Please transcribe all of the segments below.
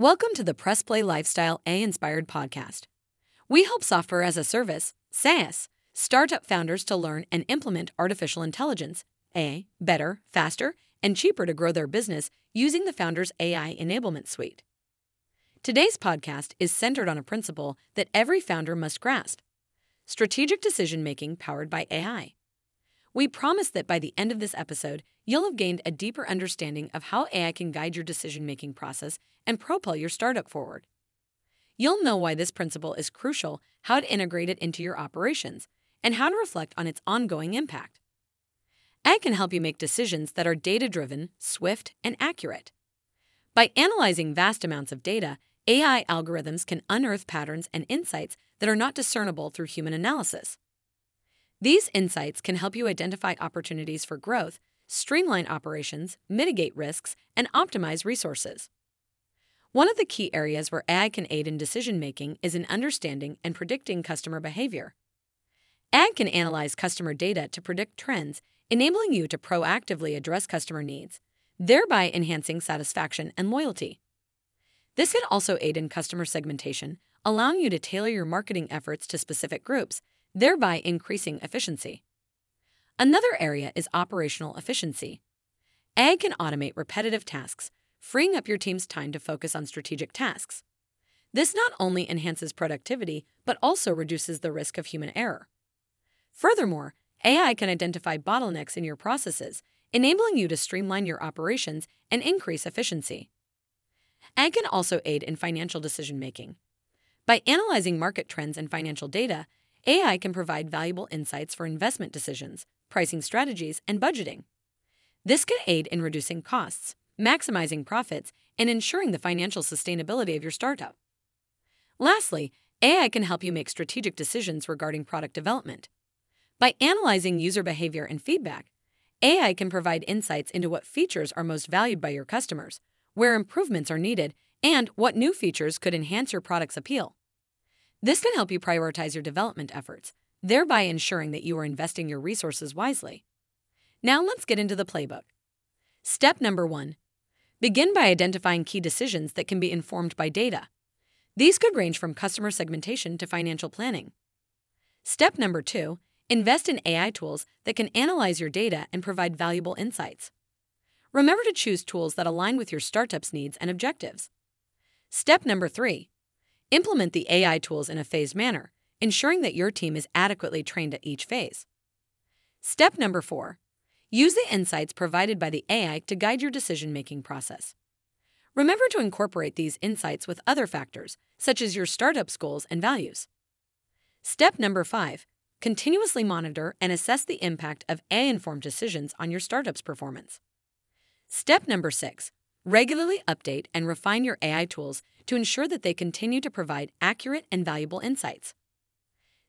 Welcome to the Press Play Lifestyle AI Inspired podcast. We help software as a service, SaaS, startup founders to learn and implement artificial intelligence, AI, better, faster, and cheaper to grow their business using the Founders AI Enablement Suite. Today's podcast is centered on a principle that every founder must grasp strategic decision making powered by AI. We promise that by the end of this episode, you'll have gained a deeper understanding of how AI can guide your decision making process and propel your startup forward. You'll know why this principle is crucial, how to integrate it into your operations, and how to reflect on its ongoing impact. AI can help you make decisions that are data driven, swift, and accurate. By analyzing vast amounts of data, AI algorithms can unearth patterns and insights that are not discernible through human analysis. These insights can help you identify opportunities for growth, streamline operations, mitigate risks, and optimize resources. One of the key areas where AI can aid in decision making is in understanding and predicting customer behavior. AI can analyze customer data to predict trends, enabling you to proactively address customer needs, thereby enhancing satisfaction and loyalty. This can also aid in customer segmentation, allowing you to tailor your marketing efforts to specific groups thereby increasing efficiency. Another area is operational efficiency. AI can automate repetitive tasks, freeing up your team's time to focus on strategic tasks. This not only enhances productivity, but also reduces the risk of human error. Furthermore, AI can identify bottlenecks in your processes, enabling you to streamline your operations and increase efficiency. AI can also aid in financial decision making. By analyzing market trends and financial data, AI can provide valuable insights for investment decisions, pricing strategies, and budgeting. This can aid in reducing costs, maximizing profits, and ensuring the financial sustainability of your startup. Lastly, AI can help you make strategic decisions regarding product development. By analyzing user behavior and feedback, AI can provide insights into what features are most valued by your customers, where improvements are needed, and what new features could enhance your product's appeal. This can help you prioritize your development efforts, thereby ensuring that you are investing your resources wisely. Now let's get into the playbook. Step number one begin by identifying key decisions that can be informed by data. These could range from customer segmentation to financial planning. Step number two invest in AI tools that can analyze your data and provide valuable insights. Remember to choose tools that align with your startup's needs and objectives. Step number three Implement the AI tools in a phased manner, ensuring that your team is adequately trained at each phase. Step number four use the insights provided by the AI to guide your decision making process. Remember to incorporate these insights with other factors, such as your startup's goals and values. Step number five continuously monitor and assess the impact of AI informed decisions on your startup's performance. Step number six regularly update and refine your AI tools to ensure that they continue to provide accurate and valuable insights.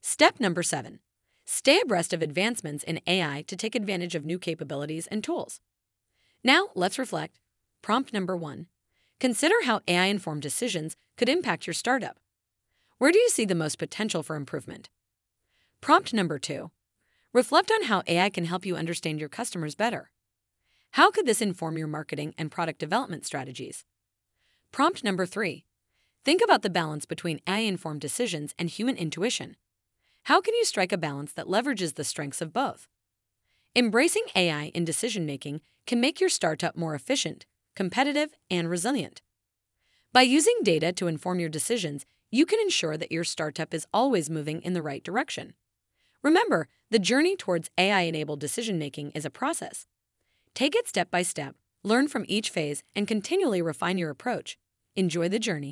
Step number seven stay abreast of advancements in AI to take advantage of new capabilities and tools. Now, let's reflect. Prompt number one consider how AI informed decisions could impact your startup. Where do you see the most potential for improvement? Prompt number two reflect on how AI can help you understand your customers better. How could this inform your marketing and product development strategies? Prompt number three Think about the balance between AI informed decisions and human intuition. How can you strike a balance that leverages the strengths of both? Embracing AI in decision making can make your startup more efficient, competitive, and resilient. By using data to inform your decisions, you can ensure that your startup is always moving in the right direction. Remember, the journey towards AI enabled decision making is a process. Take it step by step, learn from each phase, and continually refine your approach. Enjoy the journey.